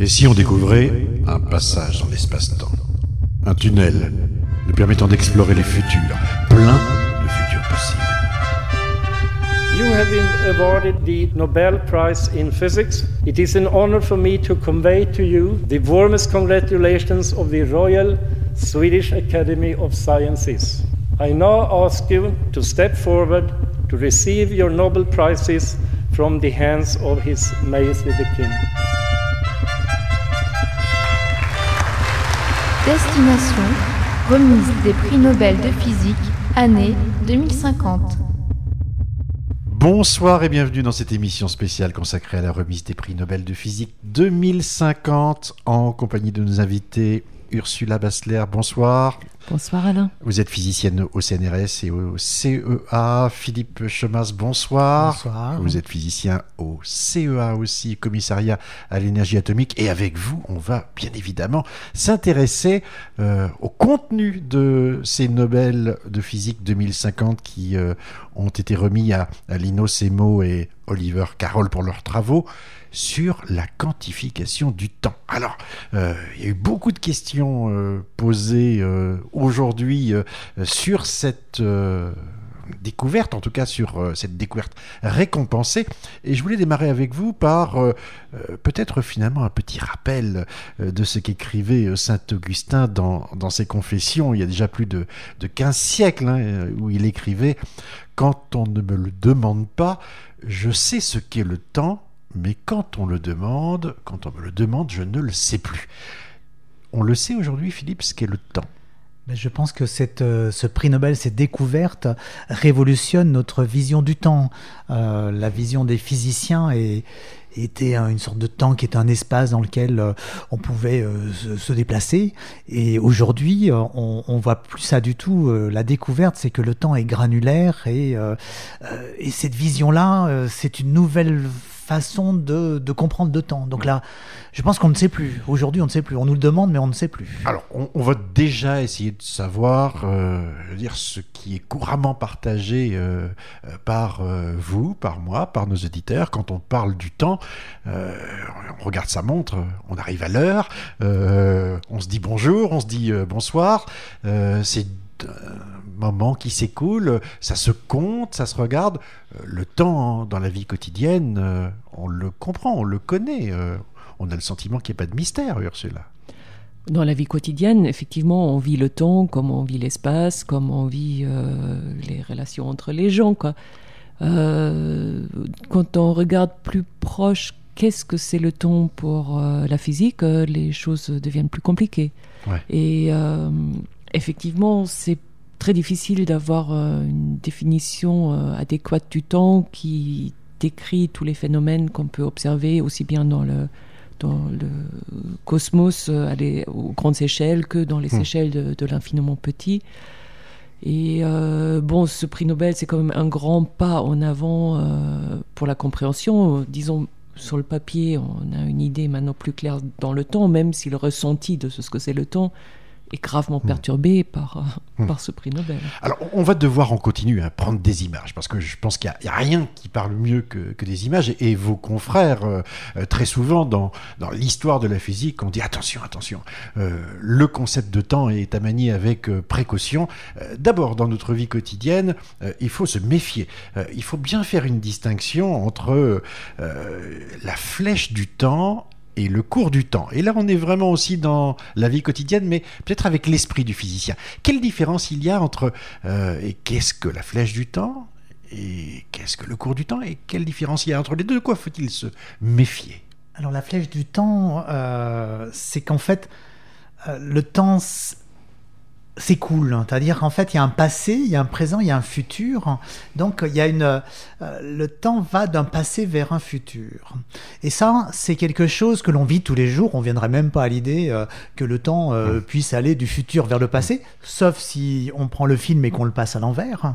Et si on découvrait un passage dans l'espace-temps Un tunnel nous permettant d'explorer les futurs, plein de futurs possibles. You have been awarded the Nobel Prize in Physics. It is an honor for me to convey to you the warmest congratulations of the Royal Swedish Academy of Sciences. I now ask you to step forward to receive your Nobel Prizes from the hands of His Majesty the King. Destination remise des prix Nobel de physique, année 2050. Bonsoir et bienvenue dans cette émission spéciale consacrée à la remise des prix Nobel de physique 2050 en compagnie de nos invités Ursula Bassler, bonsoir. Bonsoir Alain. Vous êtes physicienne au CNRS et au CEA. Philippe Chemas, bonsoir. Bonsoir. Vous êtes physicien au CEA aussi, commissariat à l'énergie atomique. Et avec vous, on va bien évidemment s'intéresser euh, au contenu de ces Nobel de physique 2050 qui euh, ont été remis à, à Lino Semo et Oliver Carroll pour leurs travaux sur la quantification du temps. Alors, euh, il y a eu beaucoup de questions euh, posées euh, aujourd'hui euh, sur cette euh, découverte, en tout cas sur euh, cette découverte récompensée. Et je voulais démarrer avec vous par peut-être finalement un petit rappel de ce qu'écrivait Saint Augustin dans, dans ses confessions, il y a déjà plus de, de 15 siècles, hein, où il écrivait « Quand on ne me le demande pas, je sais ce qu'est le temps, mais quand on le demande, quand on me le demande, je ne le sais plus. » On le sait aujourd'hui, Philippe, ce qu'est le temps. Je pense que euh, ce prix Nobel, cette découverte, révolutionne notre vision du temps. Euh, la vision des physiciens était un- une sorte de temps qui est un espace dans lequel euh, on pouvait se, déplacer. Et aujourd'hui, on, on voit plus ça du tout. La découverte, c'est que le temps est granulaire et, et cette vision-là, c'est une nouvelle façon de, de comprendre le temps. Donc là, je pense qu'on ne sait plus. Aujourd'hui, on ne sait plus. On nous le demande, mais on ne sait plus. Alors, on, on va déjà essayer de savoir, euh, je veux dire, ce qui est couramment partagé euh, euh, par euh, vous, par moi, par nos auditeurs. Quand on parle du temps, on regarde sa montre, on arrive à l'heure, on se dit bonjour, on se dit bonsoir. C'est moment qui s'écoule, ça se compte, ça se regarde. Euh, le temps hein, dans la vie quotidienne, euh, on le comprend, on le connaît. euh, on a le sentiment qu'il n'y a pas de mystère, Ursula. Dans la vie quotidienne, effectivement, on vit le temps comme on vit l'espace, comme on vit euh, les relations entre les gens. Quoi. Euh, quand on regarde plus proche, qu'est-ce que c'est le temps pour euh, la physique, les choses deviennent plus compliquées. Ouais. Et effectivement, c'est très difficile d'avoir euh, une définition euh, adéquate du temps qui décrit tous les phénomènes qu'on peut observer aussi bien dans le dans le cosmos euh, à aux grandes échelles que dans les Hmm. échelles de, de l'infiniment petit. Et euh, bon, ce prix Nobel, c'est quand même un grand pas en avant euh, pour la compréhension. Disons, sur le papier, on a une idée maintenant plus claire dans le temps, même si le ressenti de ce que c'est le temps est gravement perturbé par, euh, Hmm. par ce prix Nobel. Alors, on va devoir en continu à prendre des images, parce que je pense qu'il n'y a, rien qui parle mieux que, que des images. Et, et vos confrères, euh, euh, très souvent dans, dans l'histoire de la physique, on dit attention, attention, euh, le concept de temps est à manier avec euh, précaution. D'abord, dans notre vie quotidienne, il faut se méfier. Il faut bien faire une distinction entre la flèche du temps et le cours du temps. Et là, on est vraiment aussi dans la vie quotidienne, mais peut-être avec l'esprit du physicien. Quelle différence il y a entre euh, et qu'est-ce que la flèche du temps et qu'est-ce que le cours du temps et quelle différence il y a entre les deux? De quoi faut-il se méfier? Alors la flèche du temps, euh, c'est qu'en fait, euh, le temps s- s'écoule. hein. C'est-à-dire qu'en fait, il y a un passé, il y a un présent, il y a un futur. Donc, il y a une, euh, le temps va d'un passé vers un futur. Et ça, c'est quelque chose que l'on vit tous les jours. On viendrait même pas à l'idée euh, que le temps euh, puisse aller du futur vers le passé, sauf si on prend le film et qu'on le passe à l'envers.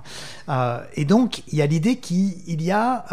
Et donc, il y a l'idée qu'il il y a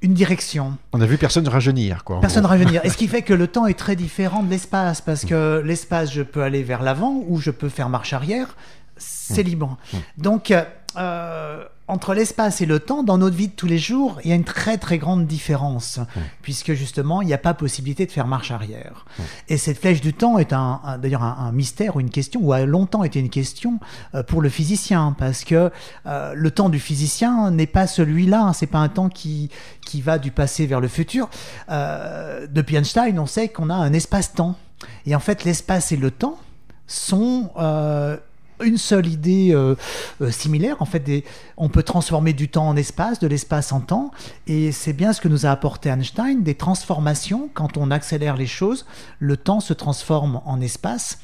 une direction. On a vu personne rajeunir, quoi. Personne rajeunir. Et ce qui fait que le temps est très différent de l'espace, parce que l'espace, je peux aller vers l'avant ou je peux faire marche arrière. C'est libre. Donc, euh, entre l'espace et le temps, dans notre vie de tous les jours, il y a une très très grande différence, puisque justement, il n'y a pas possibilité de faire marche arrière. Et cette flèche du temps est un, d'ailleurs un, mystère ou une question, ou a longtemps été une question euh, pour le physicien, parce que euh, le temps du physicien n'est pas celui-là, hein, c'est pas un temps qui, qui va du passé vers le futur. depuis Einstein, on sait qu'on a un espace-temps. Et en fait, l'espace et le temps sont une seule idée euh, euh, similaire. En fait, des, on peut transformer du temps en espace, de l'espace en temps, et c'est bien ce que nous a apporté Einstein, des transformations. Quand on accélère les choses, le temps se transforme en espace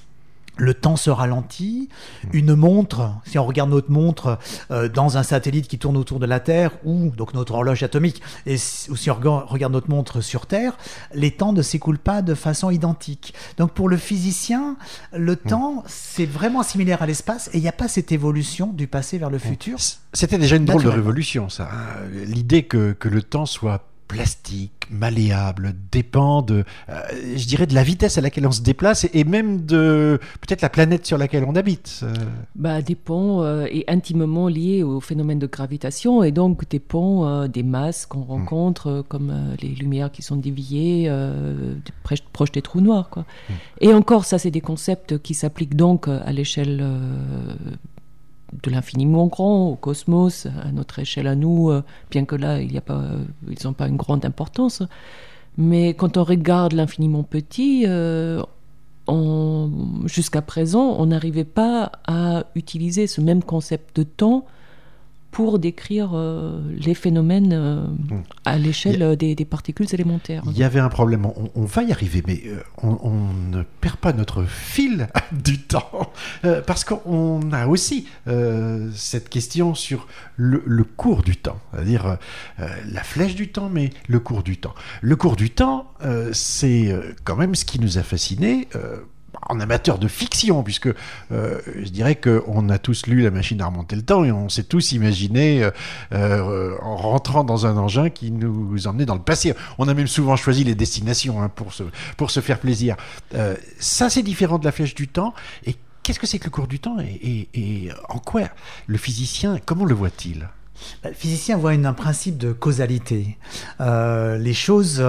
le temps se ralentit. Une montre, si on regarde notre montre euh, dans un satellite qui tourne autour de la Terre, ou donc notre horloge atomique, et ou si on regarde notre montre sur Terre, les temps ne s'écoulent pas de façon identique. Donc pour le physicien, le hmm. temps, c'est vraiment similaire à l'espace, et il n'y a pas cette évolution du passé vers le futur. C'était déjà une drôle de révolution, ça. Hein. L'idée que, que le temps soit plastique, malléable, dépend de, euh, je dirais, de la vitesse à laquelle on se déplace et, même de peut-être la planète sur laquelle on habite. Euh. Bah, dépend euh, est intimement lié au phénomène de gravitation et donc dépend des masses qu'on hmm. rencontre, comme les lumières qui sont déviées, proches des trous noirs. Quoi. Hmm. Et encore, ça, c'est des concepts qui s'appliquent donc à l'échelle de l'infiniment grand au cosmos, à notre échelle à nous, euh, bien que là, il y a pas, ils n'ont pas une grande importance. Mais quand on regarde l'infiniment petit, euh, jusqu'à présent, on n'arrivait pas à utiliser ce même concept de temps pour décrire euh, les phénomènes euh, hmm. à l'échelle des, particules élémentaires. Il y avait un problème, on, va y arriver, mais euh, on, ne perd pas notre fil du temps, parce qu'on a aussi cette question sur le, le cours du temps, c'est-à-dire la flèche du temps, mais le cours du temps. Le cours du temps, c'est quand même ce qui nous a fascinés en amateur de fiction, puisque euh, je dirais qu'on a tous lu La machine à remonter le temps et on s'est tous imaginé euh, euh, en rentrant dans un engin qui nous emmenait dans le passé. On a même souvent choisi les destinations hein, pour, se, pour se faire plaisir. ça, c'est différent de la flèche du temps. Et qu'est-ce que c'est que le cours du temps et, en quoi le physicien, comment le voit-il? Bah, le physicien voit un principe de causalité. les choses,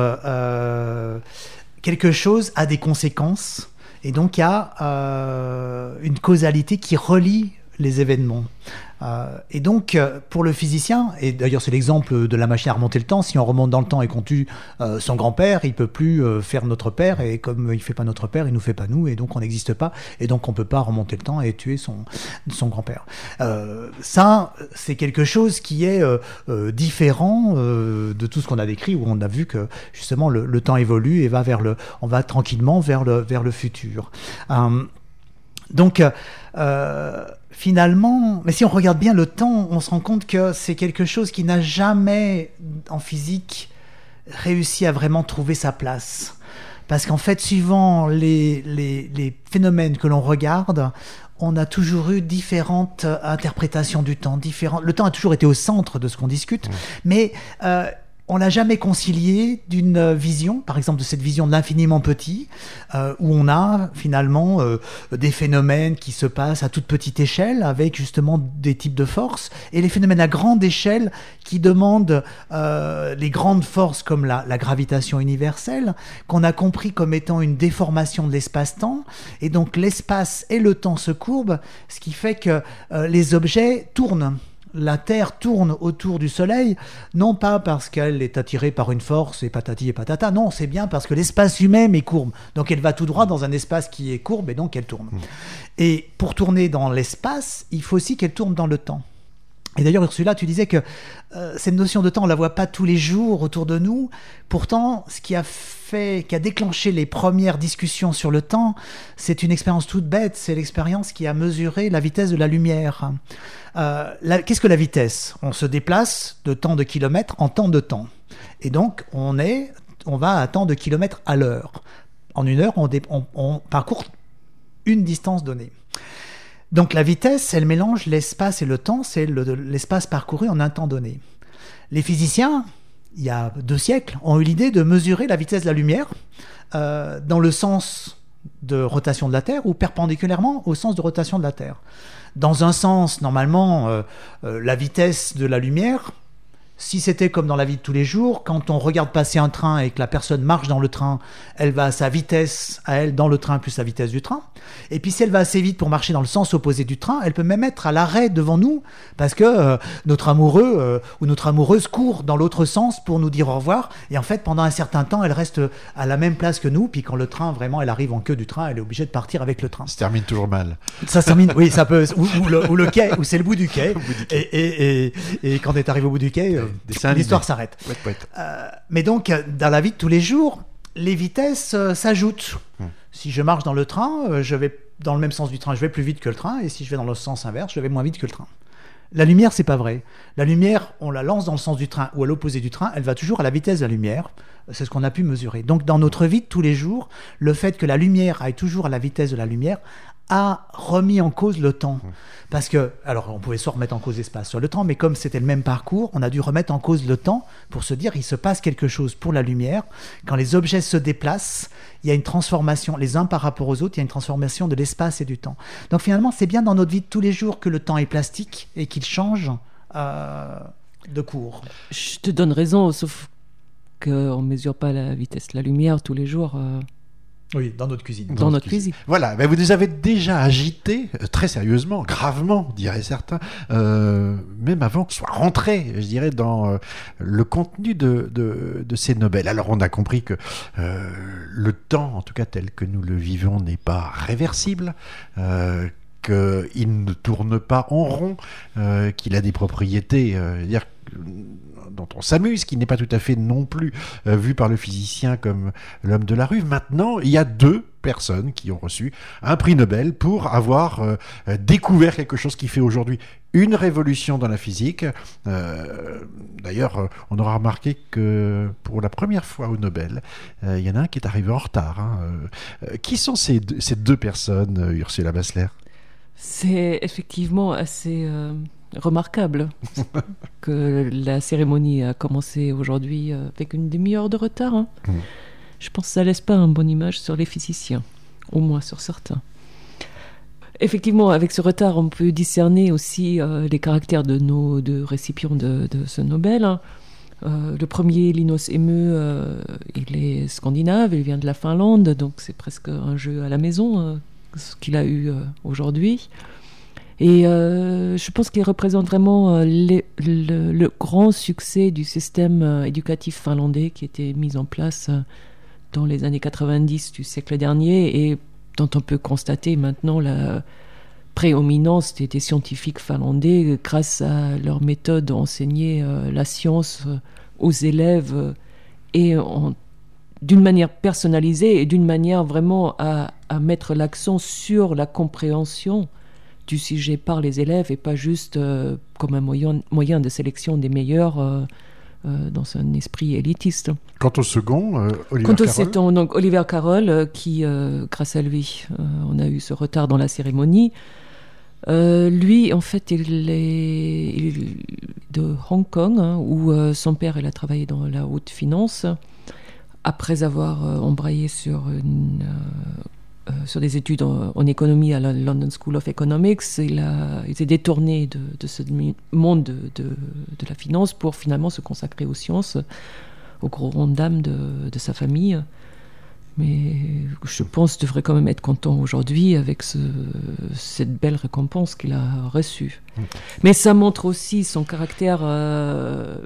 quelque chose a des conséquences et donc il y a euh, une causalité qui relie les événements. Euh, et donc, euh, pour le physicien, et d'ailleurs c'est l'exemple de la machine à remonter le temps, si on remonte dans le temps et qu'on tue son grand-père, il peut plus faire notre père, et comme il fait pas notre père, il nous fait pas nous, et donc on n'existe pas, et donc on peut pas remonter le temps et tuer son, son grand-père. ça, c'est quelque chose qui est différent de tout ce qu'on a décrit, où on a vu que justement le, le, temps évolue et va vers le, on va tranquillement vers le, vers le futur. Donc, finalement, mais si on regarde bien le temps, on se rend compte que c'est quelque chose qui n'a jamais, en physique, réussi à vraiment trouver sa place. Parce qu'en fait, suivant les, les, phénomènes que l'on regarde, on a toujours eu différentes interprétations du temps. Différentes... Le temps a toujours été au centre de ce qu'on discute, mais euh, on l'a jamais concilié d'une vision, par exemple de cette vision de l'infiniment petit, euh, où on a finalement euh, des phénomènes qui se passent à toute petite échelle, avec justement des types de forces, et les phénomènes à grande échelle qui demandent euh, les grandes forces comme la gravitation universelle, qu'on a compris comme étant une déformation de l'espace-temps, et donc l'espace et le temps se courbent, ce qui fait que les objets tournent la Terre tourne autour du Soleil, non pas parce qu'elle est attirée par une force et patati et patata, non, c'est bien parce que l'espace humain est courbe. Donc elle va tout droit dans un espace qui est courbe et donc elle tourne. Mm. Et pour tourner dans l'espace, il faut aussi qu'elle tourne dans le temps. Et d'ailleurs, Ursula, tu disais que euh, cette notion de temps, on la voit pas tous les jours autour de nous. Pourtant, ce qui a fait, qui a déclenché les premières discussions sur le temps, c'est une expérience toute bête. C'est l'expérience qui a mesuré la vitesse de la lumière. Euh, qu'est-ce que la vitesse? On se déplace de temps de kilomètres en temps de temps. Et donc, on est, on va à tant de kilomètres à l'heure. En une heure, on, on parcourt une distance donnée. Donc la vitesse, elle mélange l'espace et le temps, c'est l'espace parcouru en un temps donné. Les physiciens, il y a deux siècles, ont eu l'idée de mesurer la vitesse de la lumière euh, dans le sens de rotation de la Terre ou perpendiculairement au sens de rotation de la Terre. Dans un sens, normalement, euh, euh, la vitesse de la lumière, si c'était comme dans la vie de tous les jours, quand on regarde passer un train et que la personne marche dans le train, elle va à sa vitesse, à elle, dans le train, plus la vitesse du train. Et puis si elle va assez vite pour marcher dans le sens opposé du train, elle peut même être à l'arrêt devant nous, parce que euh, notre amoureux euh, ou notre amoureuse court dans l'autre sens pour nous dire au revoir. Et en fait, pendant un certain temps, elle reste à la même place que nous. Puis quand le train, vraiment, elle arrive en queue du train, elle est obligée de partir avec le train. Ça se termine toujours mal. Ça se termine, oui, ça peut. Ou, ou le, ou le quai, ou c'est le bout du quai. Et, et, et, et quand on est arrivé au bout du quai, euh. L'histoire s'arrête. Euh, mais donc, euh, dans la vie de tous les jours, les vitesses euh, s'ajoutent. Si je marche dans le train, je vais dans le même sens du train, je vais plus vite que le train, et si je vais dans le sens inverse, je vais moins vite que le train. La lumière, c'est pas vrai. La lumière, on la lance dans le sens du train ou à l'opposé du train, elle va toujours à la vitesse de la lumière. C'est ce qu'on a pu mesurer. Donc, dans notre vie de tous les jours, le fait que la lumière aille toujours à la vitesse de la lumière a remis en cause le temps. Parce que, alors, on pouvait soit remettre en cause l'espace, soit le temps, mais comme c'était le même parcours, on a dû remettre en cause le temps pour se dire il se passe quelque chose pour la lumière. Quand les objets se déplacent, il y a une transformation, les uns par rapport aux autres, il y a une transformation de l'espace et du temps. Donc finalement, c'est bien dans notre vie de tous les jours que le temps est plastique et qu'il change euh, de cours. Je te donne raison, sauf qu'on ne mesure pas la vitesse de la lumière tous les jours euh, Oui, dans notre cuisine. dans notre cuisine. Voilà, ben vous nous avez déjà agité, euh, très sérieusement, gravement, diraient certains, euh, même avant que soit rentré, je dirais, dans euh, le contenu de, de, de ces Nobel. Alors on a compris que euh, le temps, en tout cas tel que nous le vivons, n'est pas réversible. Euh, qu'il ne tourne pas en rond, euh, qu'il a des propriétés, euh, dire dont on s'amuse, qui n'est pas tout à fait non plus euh, vu par le physicien comme l'homme de la rue. Maintenant, il y a deux personnes qui ont reçu un prix Nobel pour avoir euh, découvert quelque chose qui fait aujourd'hui une révolution dans la physique. Euh, D'ailleurs, on aura remarqué que pour la première fois au Nobel, il y en a un qui est arrivé en retard. hein. Qui sont ces deux, ces deux personnes, Ursula Bassler? C'est effectivement assez remarquable que la cérémonie a commencé aujourd'hui euh, avec une demi-heure de retard. hein. Mm. Je pense que ça laisse pas une bonne image sur les physiciens, au moins sur certains. Effectivement, avec ce retard, on peut discerner aussi euh, les caractères de nos deux récipients de, de ce Nobel. hein. Euh, le premier, Linus Eme, euh, il est scandinave, il vient de la Finlande, donc c'est presque un jeu à la maison, ce qu'il a eu aujourd'hui. Et euh, je pense qu'il représente vraiment euh, le, grand succès du système euh, éducatif finlandais qui était mis en place dans les années 90 du siècle dernier et dont on peut constater maintenant la prééminence des, scientifiques finlandais grâce à leur méthode d'enseigner la science aux élèves et d'une manière personnalisée et d'une manière vraiment à mettre l'accent sur la compréhension du sujet par les élèves et pas juste euh, comme un moyen, moyen de sélection des meilleurs euh, euh, dans un esprit élitiste. Quant au second, Oliver Quant au septon, donc Oliver Carroll, qui, grâce à lui, on a eu ce retard dans la cérémonie. Lui, en fait, il est, il est de Hong Kong, hein, où son père, il a travaillé dans la haute finance. Après avoir embrayé sur, une, sur des études en, en économie à la London School of Economics, il, a, il s'est détourné de, de ce monde de, de, de la finance pour finalement se consacrer aux sciences, aux grandes dames de, de sa famille. Mais je pense qu'il devrait quand même être content aujourd'hui avec ce- cette belle récompense qu'il a reçue. Mais ça montre aussi son caractère, euh,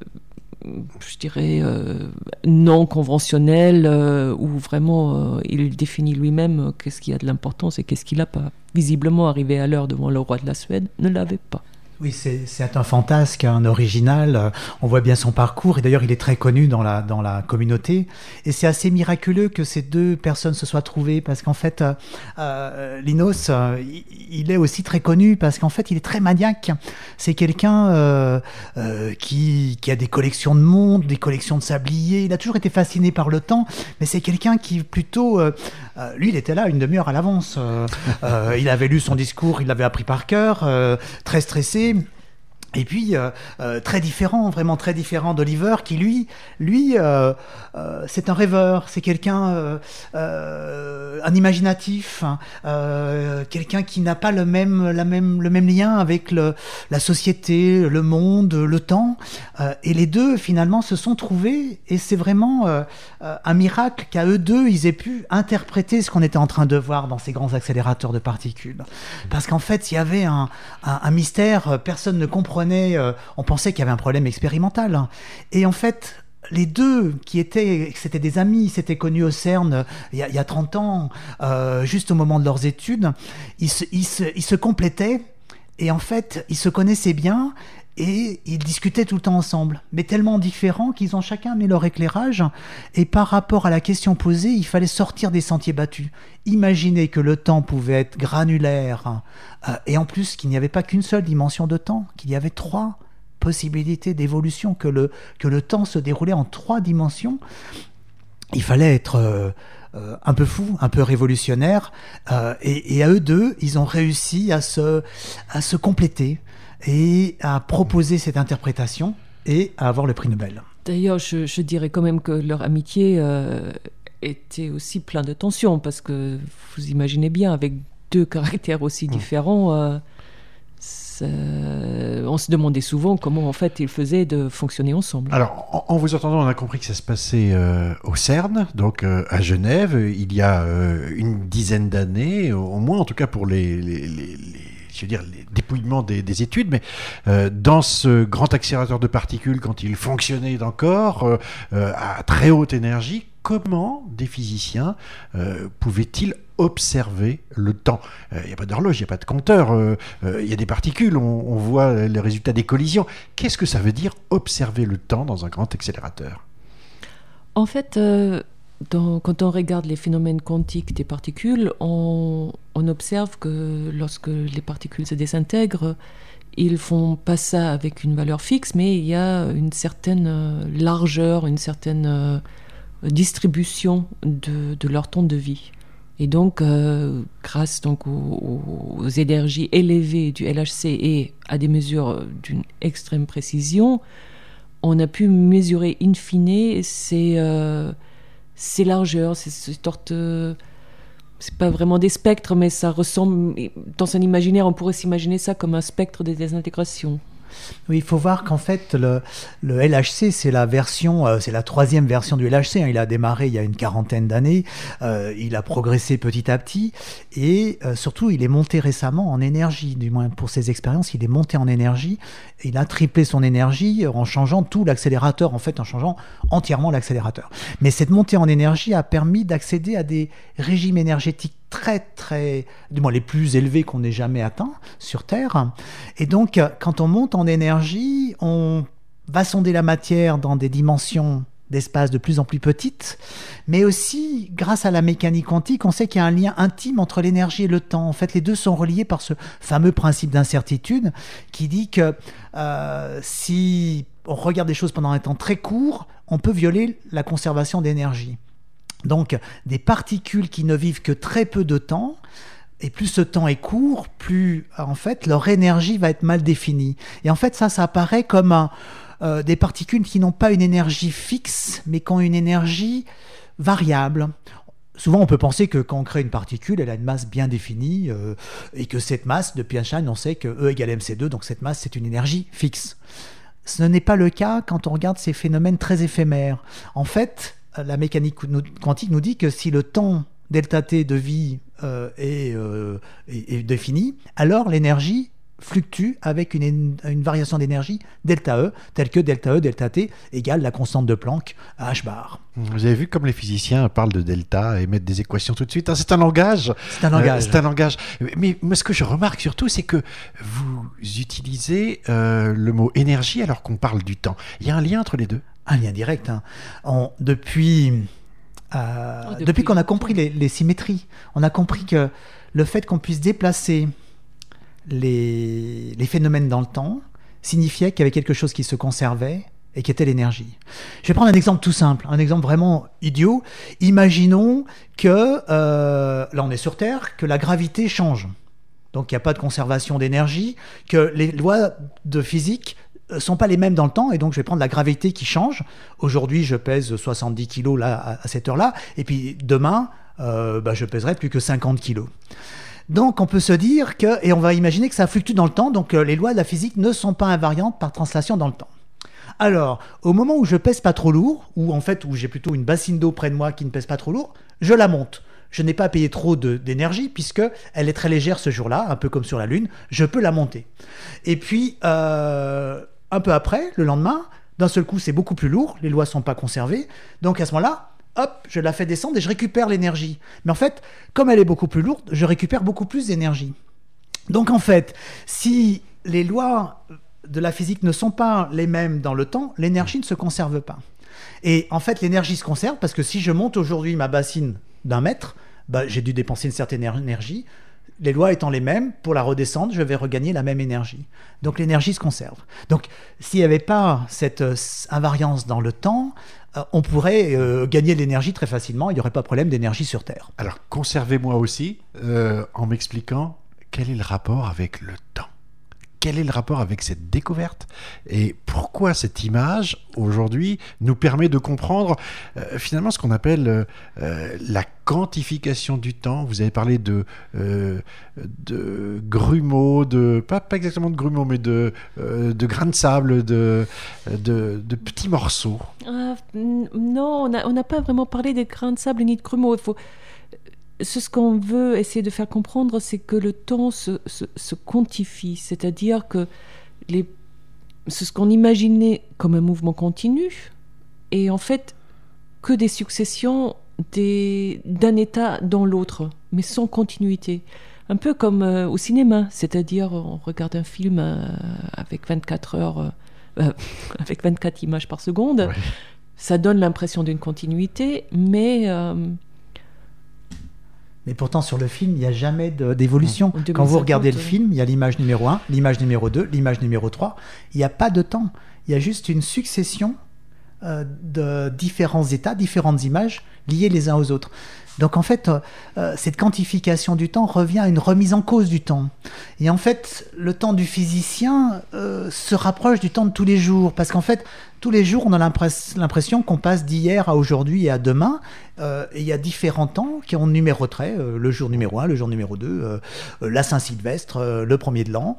je dirais, euh, non conventionnel, euh, où vraiment euh, il définit lui-même qu'est-ce qui a de l'importance et qu'est-ce qu'il n'a pas. Visiblement, arrivé à l'heure devant le roi de la Suède, ne l'avait pas. Oui, c'est un fantasque, un original. Euh, On voit bien son parcours et d'ailleurs il est très connu dans la, dans la communauté. Et c'est assez miraculeux que ces deux personnes se soient trouvées parce qu'en fait, euh, euh, Linos, euh, il, est aussi très connu parce qu'en fait il est très maniaque. C'est quelqu'un euh, qui, qui a des collections de montres, des collections de sabliers. Il a toujours été fasciné par le temps, mais c'est quelqu'un qui plutôt... euh, lui, il était là une demi-heure à l'avance. Euh, euh, il avait lu son discours, il l'avait appris par cœur, très stressé. Et puis euh, euh, très différent, vraiment très différent d'Oliver, qui lui, lui, euh, euh, c'est un rêveur, c'est quelqu'un euh, euh, un imaginatif, hein, quelqu'un qui n'a pas le même, la même, le même lien avec le, la société, le monde, le temps. et les deux, finalement, se sont trouvés. Et c'est vraiment un miracle qu'à eux deux, ils aient pu interpréter ce qu'on était en train de voir dans ces grands accélérateurs de particules. Parce qu'en fait, il y avait un, un, mystère, personne ne comprenait, on pensait qu'il y avait un problème expérimental. Hein. Et en fait, les deux qui étaient, c'était des amis, s'étaient connus au CERN euh, il y a, 30 ans, euh, juste au moment de leurs études, ils, se, complétaient et en fait, ils se connaissaient bien et ils discutaient tout le temps ensemble, mais tellement différents qu'ils ont chacun mis leur éclairage. Et par rapport à la question posée, il fallait sortir des sentiers battus. Imaginer que le temps pouvait être granulaire, euh, et en plus qu'il n'y avait pas qu'une seule dimension de temps, qu'il y avait trois possibilité d'évolution, que le, que le temps se déroulait en trois dimensions, il fallait être euh, euh, un peu fou, un peu révolutionnaire, euh, et, à eux deux, ils ont réussi à se, à se compléter et à proposer cette interprétation et à avoir le prix Nobel. D'ailleurs, je, je, dirais quand même que leur amitié était aussi plein de tensions, parce que vous imaginez bien, avec deux caractères aussi mmh. différents, euh, on se demandait souvent comment en fait ils faisaient de fonctionner ensemble. Alors, en, vous entendant, on a compris que ça se passait euh, au CERN, donc euh, à Genève, il y a une dizaine d'années, au moins en tout cas pour les, je veux dire, les dépouillements des, études, mais dans ce grand accélérateur de particules, quand il fonctionnait encore à très haute énergie, comment des physiciens pouvaient-ils observer le temps? Il euh, n'y a pas d'horloge, il n'y a pas de compteur, il euh, euh, y a des particules, on, voit les résultats des collisions. Qu'est-ce que ça veut dire observer le temps dans un grand accélérateur? En fait, quand on regarde les phénomènes quantiques des particules, on, observe que lorsque les particules se désintègrent, ils font pas ça avec une valeur fixe, mais il y a une certaine largeur, une certaine distribution de leur temps de vie. Et donc, euh, grâce donc aux, énergies élevées du LHC et à des mesures d'une extrême précision, on a pu mesurer in fine ces, euh, ces largeurs, ces, sortes. c'est pas vraiment des spectres, mais ça ressemble. Dans un imaginaire, on pourrait s'imaginer ça comme un spectre de désintégration. Il faut voir qu'en fait, le, LHC, c'est la version, euh, c'est la troisième version du LHC. Hein. Il a démarré il y a une quarantaine d'années. Euh, il a progressé petit à petit. Et euh, surtout, il est monté récemment en énergie. Du moins, pour ses expériences, il est monté en énergie. il a triplé son énergie en changeant tout l'accélérateur, en fait, en changeant entièrement l'accélérateur. Mais cette montée en énergie a permis d'accéder à des régimes énergétiques très très, du moins les plus élevés qu'on ait jamais atteints sur Terre. Et donc, quand on monte en énergie, on va sonder la matière dans des dimensions d'espace de plus en plus petites, mais aussi grâce à la mécanique quantique, on sait qu'il y a un lien intime entre l'énergie et le temps. En fait, les deux sont reliés par ce fameux principe d'incertitude qui dit que euh, si on regarde des choses pendant un temps très court, on peut violer la conservation d'énergie. Donc des particules qui ne vivent que très peu de temps, et plus ce temps est court, plus en fait leur énergie va être mal définie. Et en fait ça, ça apparaît comme euh, des particules qui n'ont pas une énergie fixe, mais qui ont une énergie variable. Souvent, on peut penser que quand on crée une particule, elle a une masse bien définie, euh, et que cette masse, depuis Einstein, on sait que E égale mc2, donc cette masse, c'est une énergie fixe. Ce n'est pas le cas quand on regarde ces phénomènes très éphémères. En fait, la mécanique quantique nous dit que si le temps delta t de vie euh, euh, est, défini, alors l'énergie fluctue avec une, variation d'énergie delta E, telle que delta E, delta T égale la constante de Planck à h bar. Vous avez vu comme les physiciens parlent de delta et mettent des équations tout de suite. Ah, c'est un langage. C'est un langage. Euh, c'est un langage. Mais, ce que je remarque surtout, c'est que vous utilisez le mot énergie alors qu'on parle du temps. Il y a un lien entre les deux un lien direct. Hein. depuis, euh, oh, depuis, qu'on a compris les, symétries, on a compris que le fait qu'on puisse déplacer les, phénomènes dans le temps signifiait qu'il y avait quelque chose qui se conservait et qui était l'énergie. Je vais prendre un exemple tout simple, un exemple vraiment idiot. Imaginons que, euh, là on est sur Terre, que la gravité change. Donc il n'y a pas de conservation d'énergie, que les lois de physique sont pas les mêmes dans le temps et donc je vais prendre la gravité qui change. Aujourd'hui, je pèse 70 kg là à, cette heure-là et puis demain, euh, bah, je pèserai plus que 50 kilos. Donc on peut se dire que, et on va imaginer que ça fluctue dans le temps, donc euh, les lois de la physique ne sont pas invariantes par translation dans le temps. Alors, au moment où je pèse pas trop lourd, ou en fait où j'ai plutôt une bassine d'eau près de moi qui ne pèse pas trop lourd, je la monte. Je n'ai pas à payer trop d'énergie puisque elle est très légère ce jour-là, un peu comme sur la Lune. Je peux la monter. Et puis, euh, un peu après, le lendemain, d'un seul coup, c'est beaucoup plus lourd, les lois sont pas conservées. Donc à ce moment-là, hop, je la fais descendre et je récupère l'énergie. Mais en fait, comme elle est beaucoup plus lourde, je récupère beaucoup plus d'énergie. Donc en fait, si les lois de la physique ne sont pas les mêmes dans le temps, l'énergie ne se conserve pas. Et en fait, l'énergie se conserve parce que si je monte aujourd'hui ma bassine d'un mètre, bah, j'ai dû dépenser une certaine éner- énergie. Les lois étant les mêmes, pour la redescendre, je vais regagner la même énergie. Donc l'énergie se conserve. Donc s'il n'y avait pas cette euh, invariance dans le temps, euh, on pourrait euh, gagner de l'énergie très facilement. Il n'y aurait pas de problème d'énergie sur Terre. Alors, conservez-moi aussi en m'expliquant quel est le rapport avec le temps. Quel est le rapport avec cette découverte et pourquoi cette image aujourd'hui nous permet de comprendre euh, finalement ce qu'on appelle euh, euh, la quantification du temps? Vous avez parlé de, de grumeaux, de pas, exactement de grumeaux, mais de, de grains de sable, de, de, de petits morceaux. Ah, non, on n'a pas vraiment parlé des grains de sable ni de grumeaux. Ce ce qu'on veut essayer de faire comprendre, c'est que le temps se, se, se quantifie, c'est-à-dire que les... ce qu'on imaginait comme un mouvement continu est en fait que des successions d'un état dans l'autre, mais sans continuité. Un peu comme euh, au cinéma, c'est-à-dire on regarde un film euh, avec 24 heures, euh, avec 24 images par seconde. Ouais. Ça donne l'impression d'une continuité, mais Mais pourtant, sur le film, il n'y a jamais d'évolution. Quand 2050, vous regardez le film, il y a l'image numéro 1, l'image numéro 2, l'image numéro 3. Il n'y a pas de temps. Il y a juste une succession euh, de différents états, différentes images liées les uns aux autres. Donc en fait, euh, euh, cette quantification du temps revient à une remise en cause du temps. Et en fait, le temps du physicien euh, se rapproche du temps de tous les jours, parce qu'en fait, tous les jours, on a l'impress- l'impression qu'on passe d'hier à aujourd'hui et à demain. Et il y a différents temps qui ont euh, le jour numéro 1, le jour numéro 2, euh, euh, la Saint-Sylvestre, le premier de l'an.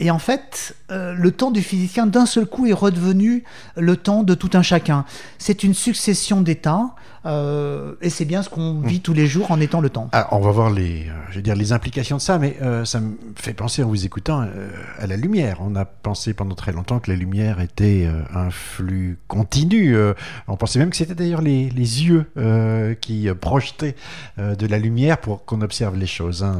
Et en fait, euh, le temps du physicien, d'un seul coup, est redevenu le temps de tout un chacun. C'est une succession d'états, euh, et c'est bien ce qu'on vit tous les jours en étant le temps. Alors, on va voir les, euh, je veux dire, les implications de ça, mais ça me fait penser en vous écoutant à la lumière. On a pensé pendant très longtemps que la lumière était un flux continu. on pensait même que c'était d'ailleurs les, les yeux qui projetaient de la lumière pour qu'on observe les choses. hein,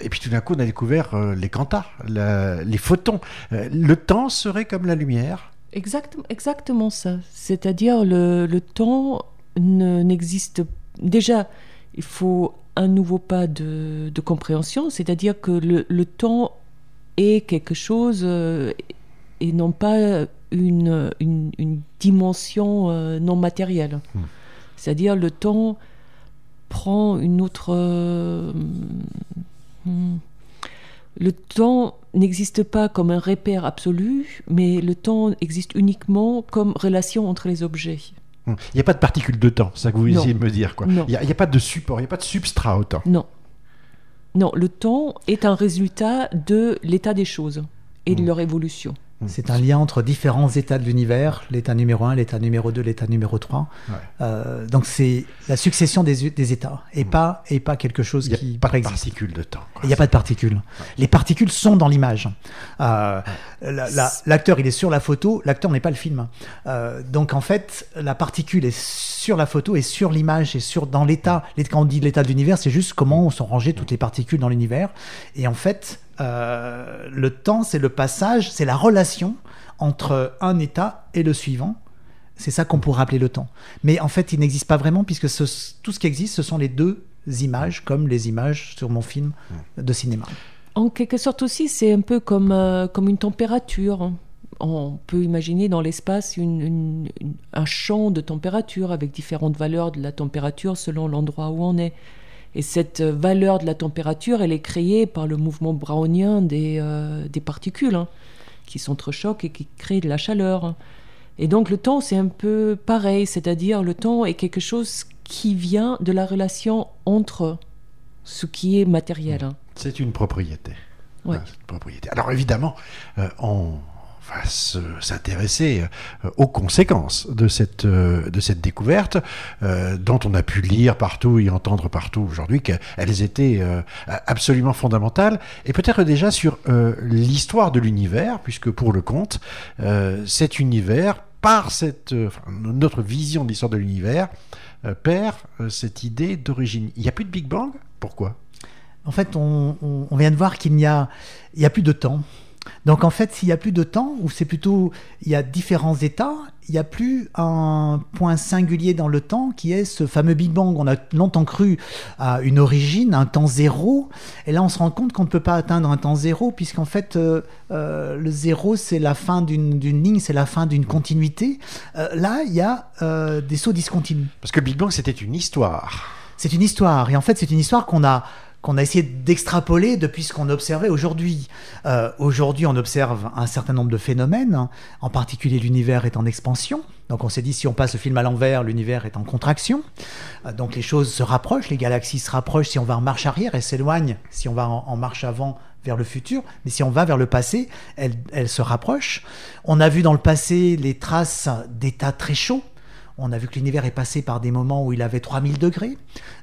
et puis tout d'un coup, on a découvert les quantas, la- les photons. Euh, le temps serait comme la lumière. exact- exactement ça. C'est-à-dire le, le temps ne- n'existe déjà. Il faut un nouveau pas de, de compréhension, c'est-à-dire que le, le temps est quelque chose euh, et non pas une, une, une dimension euh, non matérielle. Hmm. C'est-à-dire le temps prend une autre... euh, hmm. Le temps n'existe pas comme un repère absolu, mais le temps existe uniquement comme relation entre les objets. Il n'y a pas de particules de temps, c'est ça que vous Non. essayez de me dire. quoi. Il n'y a, pas de support, il n'y a pas de substrat au temps. Non. Non, le temps est un résultat de l'état des choses et de Mm. leur évolution. C'est un lien entre différents états de l'univers, l'état numéro 1, l'état numéro 2, l'état numéro 3. Ouais. Euh, donc c'est la succession des, des états, et, Mm. pas, et pas quelque chose Il n'y qui a pas de particules de temps. Il n'y a pas de particules. Les particules sont dans l'image. Euh, la- la- L'acteur, il est sur la photo, l'acteur n'est pas le film. Euh, donc en fait, la particule est sur la photo et sur l'image et sur dans l'état. Les- Quand on dit l'état de l'univers, c'est juste comment sont rangées toutes les particules dans l'univers. Et en fait, euh, le temps, c'est le passage, c'est la relation entre un état et le suivant. C'est ça qu'on pourrait appeler le temps. Mais en fait, il n'existe pas vraiment puisque tout ce qui existe, ce sont les deux images, comme les images sur mon film de cinéma. En quelque sorte aussi, c'est un peu comme, euh, comme une température. On peut imaginer dans l'espace un champ de température avec différentes valeurs de la température selon l'endroit où on est. Et cette euh, valeur de la température, elle est créée par le mouvement brownien des, euh, des particules, hein, qui s'entrechoquent et qui créent de la chaleur. Et donc le temps, c'est un peu pareil, c'est-à-dire le temps est quelque chose qui vient de la relation entre ce qui est matériel. hein. C'est une propriété. Ouais. Ah, une propriété. Alors évidemment, euh, on va se- s'intéresser euh, aux conséquences de cette, euh, de cette découverte, euh, dont on a pu lire partout et entendre partout aujourd'hui qu'elles étaient absolument fondamentales, et peut-être déjà sur l'histoire de l'univers, puisque pour le compte, cet univers, par cette, notre vision de l'histoire de l'univers, perd cette idée d'origine. Il n'y a plus de Big Bang? Pourquoi? En fait, on, on- vient de voir qu'il n'y a, a plus de temps. Donc en fait, s'il y a plus de temps, ou c'est plutôt, il y a différents états, il n'y a plus un point singulier dans le temps qui est ce fameux Big Bang. On a longtemps cru à une origine, un temps zéro, et là on se rend compte qu'on ne peut pas atteindre un temps zéro, puisqu'en fait euh, euh, le zéro c'est la fin d'une d'une ligne, c'est la fin d'une continuité. Euh, là, il y a des sauts discontinus. Parce que Big Bang, c'était une histoire. C'est une histoire, et en fait, c'est une histoire qu'on a qu'on a essayé d'extrapoler depuis ce qu'on observait aujourd'hui. Euh, aujourd'hui, on observe un certain nombre de phénomènes, en particulier l'univers est en expansion. Donc on s'est dit, si on passe le film à l'envers, l'univers est en contraction. Euh, donc les choses se rapprochent, les galaxies se rapprochent si on va en marche arrière et s'éloignent si on va en, marche avant vers le futur. Mais si on va vers le passé, elles, elles se rapprochent. On a vu dans le passé les traces d'états très chauds. On a vu que l'univers est passé par des moments où il avait 3000 degrés.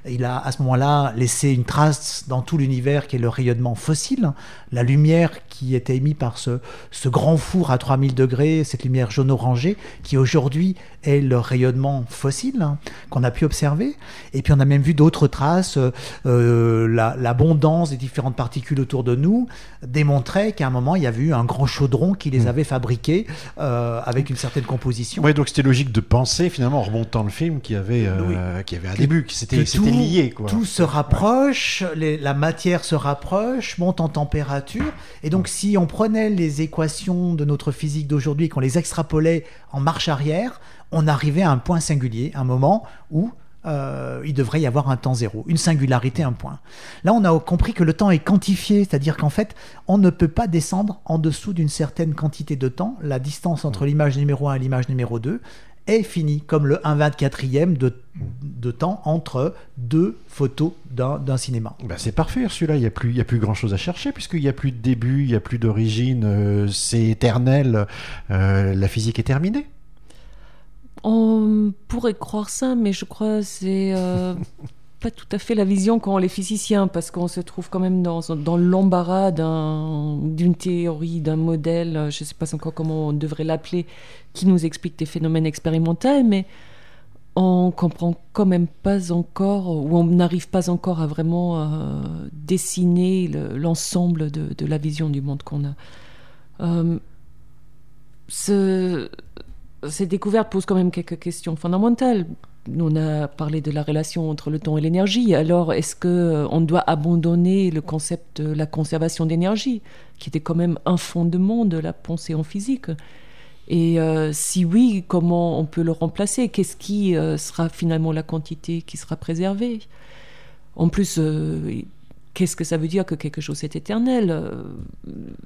Il a à ce moment-là laissé une trace dans tout l'univers qui est le rayonnement fossile. La lumière qui était émise par ce, ce grand four à 3000 degrés, cette lumière jaune-orangée, qui aujourd'hui est le rayonnement fossile hein, qu'on a pu observer. Et puis on a même vu d'autres traces. euh, la- L'abondance des différentes particules autour de nous démontrait qu'à un moment, il y avait eu un grand chaudron qui les avait fabriqués euh, avec une certaine composition. Ouais, donc c'était logique de penser finalement en remontant le film qu'il y avait, euh, qu'il y avait un début, que c'était c'était lié. Quoi. Tout se rapproche, les- la matière se rapproche, monte en température. Et donc, si on prenait les équations de notre physique d'aujourd'hui et qu'on les extrapolait en marche arrière, on arrivait à un point singulier, un moment où euh, il devrait y avoir un temps zéro, une singularité, un point. Là, on a compris que le temps est quantifié, c'est-à-dire qu'en fait, on ne peut pas descendre en dessous d'une certaine quantité de temps. La distance entre l'image numéro 1 et l'image numéro 2 est finie, comme le 1 24e de, de temps entre deux photos d'un d'un cinéma. Ben, c'est parfait, celui-là, il n'y a plus, il y a plus grand-chose à chercher, puisqu'il n'y a plus de début, il n'y a plus d'origine, euh, c'est éternel, euh, la physique est terminée. On pourrait croire ça, mais je crois que c'est euh, pas tout à fait la vision qu'ont les physiciens, parce qu'on se trouve quand même dans, dans l'embarras d'un- d'une théorie, d'un modèle, je ne sais pas encore comment on devrait l'appeler, qui nous explique des phénomènes expérimentaux, mais on comprend quand même pas encore, ou on n'arrive pas encore à vraiment euh, dessiner le- l'ensemble de, la vision du monde qu'on a. Euh, ce- ces découvertes posent quand même quelques questions fondamentales. On a parlé de la relation entre le temps et l'énergie. Alors, est-ce que euh, on doit abandonner le concept de la conservation d'énergie, qui était quand même un fondement de la pensée en physique? Et euh, si oui, comment on peut le remplacer? Qu'est-ce qui euh, sera finalement la quantité qui sera préservée? En plus, qu'est-ce que ça veut dire que quelque chose est éternel?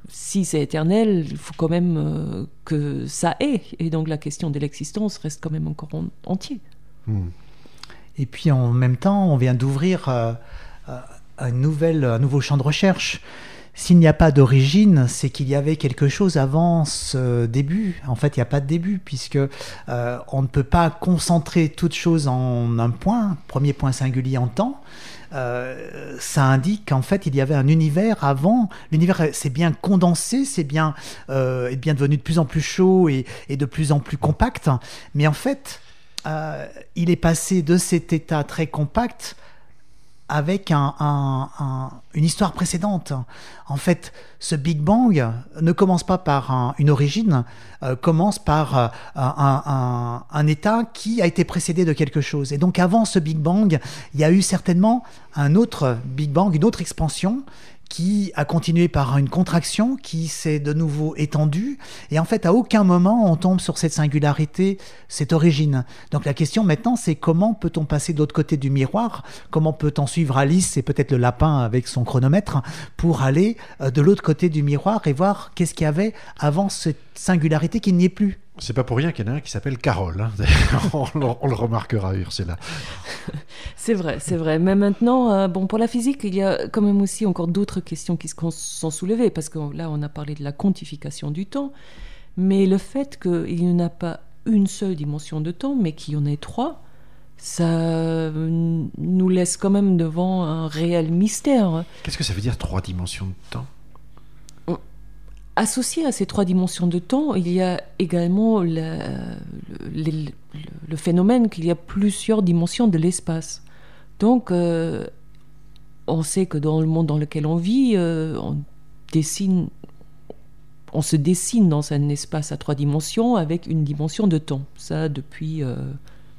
Si c'est éternel, il faut quand même que ça est. Et donc la question de l'existence reste quand même encore en- entier. Et puis en même temps, on vient d'ouvrir euh, euh, un, nouvel, un nouveau champ de recherche. S'il n'y a pas d'origine, c'est qu'il y avait quelque chose avant ce début. En fait, il n'y a pas de début, puisque euh, on ne peut pas concentrer toute chose en un point, premier point singulier en temps. Ça indique qu'en fait il y avait un univers avant. L'univers s'est bien condensé, c'est bien, euh, est bien devenu de plus en plus chaud et, et de plus en plus compact. Mais en fait, euh, il est passé de cet état très compact avec un- un- un- une histoire précédente. En fait, ce Big Bang ne commence pas par un- une origine, euh, commence par euh, un état qui a été précédé de quelque chose. Et donc avant ce Big Bang, il y a eu certainement un autre Big Bang, une autre expansion qui a continué par une contraction qui s'est de nouveau étendue. Et en fait, à aucun moment on tombe sur cette singularité, cette origine. Donc la question maintenant, c'est comment peut-on passer de l'autre côté du miroir? Comment peut-on suivre Alice et peut-être le lapin avec son chronomètre pour aller euh, de l'autre côté du miroir et voir qu'est-ce qu'il y avait avant cette singularité qui n'y est plus? C'est pas pour rien qu'il y en a un qui s'appelle Carole. Hein. on, le remarquera, Ursula. c'est vrai, c'est vrai. Mais maintenant, euh, bon, pour la physique, il y a quand même aussi encore d'autres questions qui sont soulevées, parce que là, on a parlé de la quantification du temps, mais le fait qu'il n'y en a pas une seule dimension de temps, mais qu'il y en ait trois, ça nous laisse quand même devant un réel mystère. Qu'est-ce que ça veut dire trois dimensions de temps? Associé à ces trois dimensions de temps, il y a également le, phénomène qu'il y a plusieurs dimensions de l'espace. Donc, euh, on sait que dans le monde dans lequel on vit, euh, on se dessine dans un espace à trois dimensions avec une dimension de temps. Ça, depuis euh,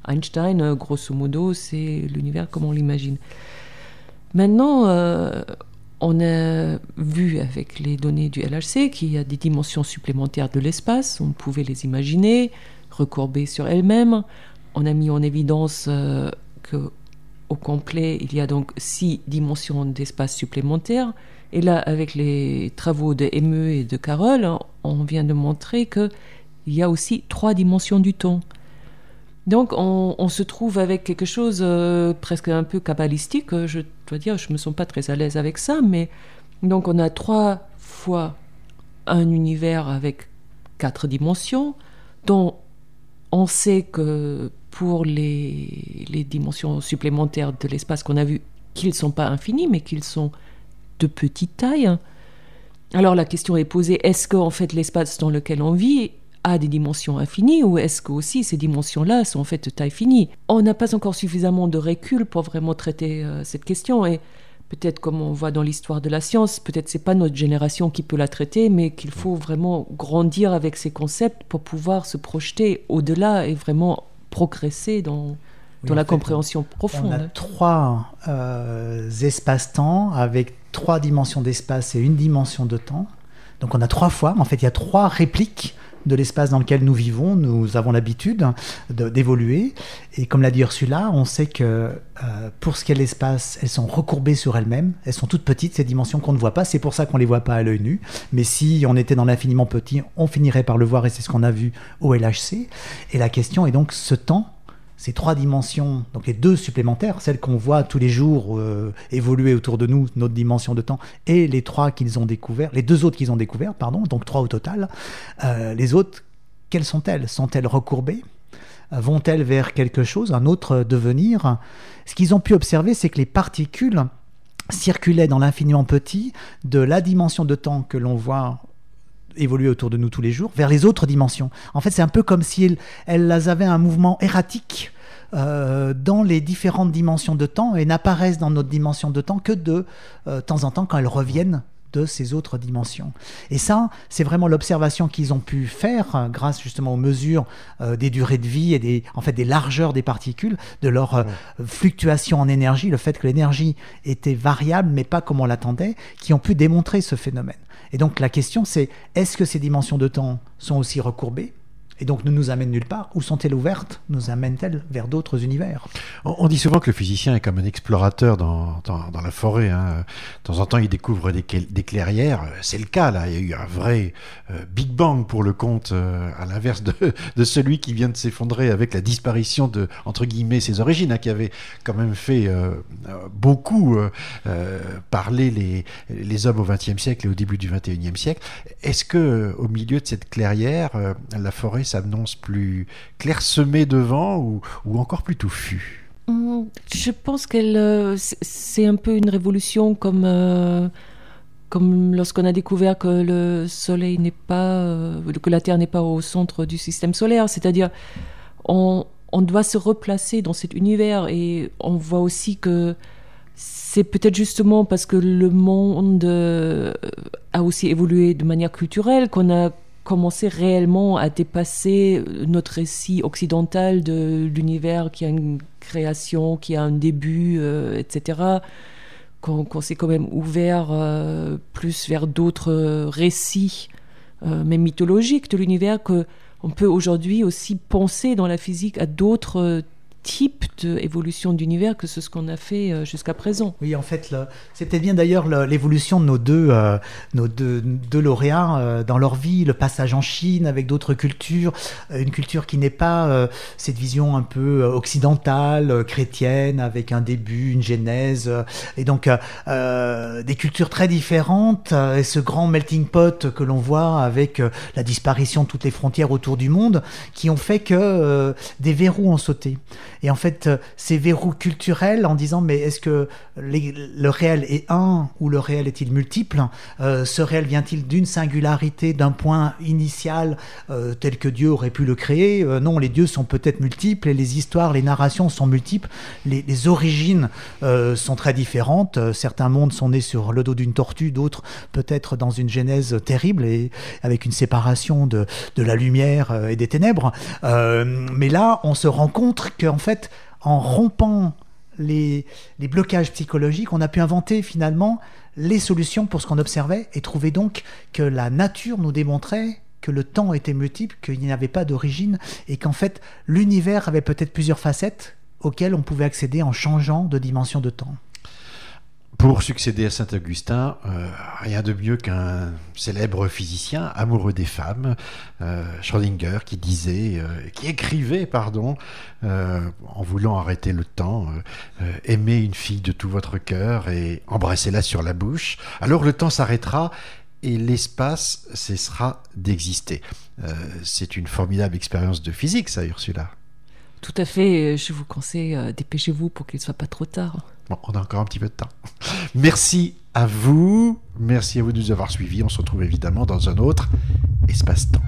Einstein, grosso modo, c'est l'univers comme on l'imagine. Maintenant, on a vu avec les données du LHC qu'il y a des dimensions supplémentaires de l'espace, on pouvait les imaginer, recourbées sur elles-mêmes. On a mis en évidence euh, que au complet, il y a donc six dimensions d'espace supplémentaires. Et là, avec les travaux de ME et de Carole, on vient de montrer qu'il y a aussi trois dimensions du temps. Donc on, se trouve avec quelque chose euh, presque un peu kabbalistique. Euh, je dois dire, je ne me sens pas très à l'aise avec ça, mais donc on a trois fois un univers avec quatre dimensions, dont on sait que pour les, les dimensions supplémentaires de l'espace qu'on a vu, qu'ils ne sont pas infinis, mais qu'ils sont de petite taille. Alors la question est posée, est-ce qu'en fait l'espace dans lequel on vit a des dimensions infinies ou est-ce que aussi ces dimensions-là sont en fait de taille finie? On n'a pas encore suffisamment de recul pour vraiment traiter euh, cette question et peut-être comme on voit dans l'histoire de la science, peut-être c'est pas notre génération qui peut la traiter, mais qu'il faut vraiment grandir avec ces concepts pour pouvoir se projeter au-delà et vraiment progresser dans, dans la compréhension profonde. On a trois euh, espaces-temps avec trois dimensions d'espace et une dimension de temps. Donc on a trois fois, en fait il y a trois répliques de l'espace dans lequel nous vivons. Nous avons l'habitude d'évoluer. Et comme l'a dit Ursula, on sait que euh, pour ce qui est de l'espace, elles sont recourbées sur elles-mêmes. Elles sont toutes petites, ces dimensions qu'on ne voit pas. C'est pour ça qu'on ne les voit pas à l'œil nu. Mais si on était dans l'infiniment petit, on finirait par le voir et c'est ce qu'on a vu au LHC. Et la question est donc ce temps ces trois dimensions, donc les deux supplémentaires, celles qu'on voit tous les jours euh, évoluer autour de nous, notre dimension de temps, et les trois qu'ils ont découvert, les deux autres qu'ils ont découvert, pardon, donc trois au total. Euh, les autres, quelles sont-elles? Sont-elles recourbées? Vont-elles vers quelque chose, un autre devenir? Ce qu'ils ont pu observer, c'est que les particules circulaient dans l'infiniment petit de la dimension de temps que l'on voit évoluer autour de nous tous les jours, vers les autres dimensions. En fait, c'est un peu comme si elles, avaient un mouvement erratique euh, dans les différentes dimensions de temps et n'apparaissent dans notre dimension de temps que de euh, temps en temps quand elles reviennent de ces autres dimensions. Et ça, c'est vraiment l'observation qu'ils ont pu faire euh, grâce justement aux mesures des durées de vie et des, en fait, des largeurs des particules, de leur fluctuation en énergie, le fait que l'énergie était variable mais pas comme on l'attendait, qui ont pu démontrer ce phénomène. Et donc la question c'est, est-ce que ces dimensions de temps sont aussi recourbées et donc ne nous amènent nulle part Ou sont-elles ouvertes? Nous amènent-elles vers d'autres univers? On, dit souvent que le physicien est comme un explorateur dans, dans, la forêt. Hein. De temps en temps, il découvre des, des clairières. C'est le cas là. Il y a eu un vrai euh, Big Bang pour le compte, euh, à l'inverse de, de, celui qui vient de s'effondrer avec la disparition de, entre guillemets, ses origines, hein, qui avait quand même fait euh, beaucoup parler les, les hommes au XXe siècle et au début du XXIe siècle. Est-ce que au milieu de cette clairière, la forêt s'annonce plus clairsemée devant ou, ou encore plus touffue hum, Je pense qu'elle euh, c'est un peu une révolution comme euh, comme lorsqu'on a découvert que le Soleil n'est pas euh, que la Terre n'est pas au centre du système solaire, c'est-à-dire on, on doit se replacer dans cet univers et on voit aussi que c'est peut-être justement parce que le monde a aussi évolué de manière culturelle qu'on a commencer réellement à dépasser notre récit occidental de l'univers qui a une création, qui a un début, euh, etc. Qu'on s'est quand même ouvert euh, plus vers d'autres récits, euh, même mythologiques de l'univers, qu'on peut aujourd'hui aussi penser dans la physique à d'autres type d'évolution d'univers que ce qu'on a fait euh, jusqu'à présent. Oui, en fait, c'était bien d'ailleurs l'évolution de nos deux, euh, nos deux, deux lauréats euh, dans leur vie, le passage en Chine avec d'autres cultures, une culture qui n'est pas cette vision un peu occidentale, chrétienne, avec un début, une genèse, et donc des cultures très différentes, et ce grand melting pot que l'on voit avec la disparition de toutes les frontières autour du monde, qui ont fait que des verrous ont sauté. Et en fait, ces verrous culturels en disant mais est-ce que le réel est un ou le réel est-il multiple? Euh, Ce réel vient-il d'une singularité, d'un point initial euh, tel que Dieu aurait pu le créer? Euh, Non, les dieux sont peut-être multiples et les histoires, les narrations sont multiples. Les, les origines sont très différentes. Certains mondes sont nés sur le dos d'une tortue, d'autres peut-être dans une genèse terrible et avec une séparation de, de la lumière et des ténèbres. mais là, on se rend compte qu'en fait, en rompant les, blocages psychologiques, on a pu inventer finalement les solutions pour ce qu'on observait et trouver donc que la nature nous démontrait que le temps était multiple, qu'il n'y avait pas d'origine et qu'en fait l'univers avait peut-être plusieurs facettes auxquelles on pouvait accéder en changeant de dimension de temps. Pour succéder à Saint-Augustin, euh, rien de mieux qu'un célèbre physicien amoureux des femmes, euh, Schrödinger, qui disait, euh, qui écrivait, pardon, en voulant arrêter le temps, aimez une fille de tout votre cœur et embrassez-la sur la bouche. Alors le temps s'arrêtera et l'espace cessera d'exister. C'est une formidable expérience de physique, ça, Ursula. Tout à fait. Je vous conseille, dépêchez-vous pour qu'il ne soit pas trop tard. Bon, on a encore un petit peu de temps. Merci à vous. Merci à vous de nous avoir suivis. On se retrouve évidemment dans un autre espace-temps.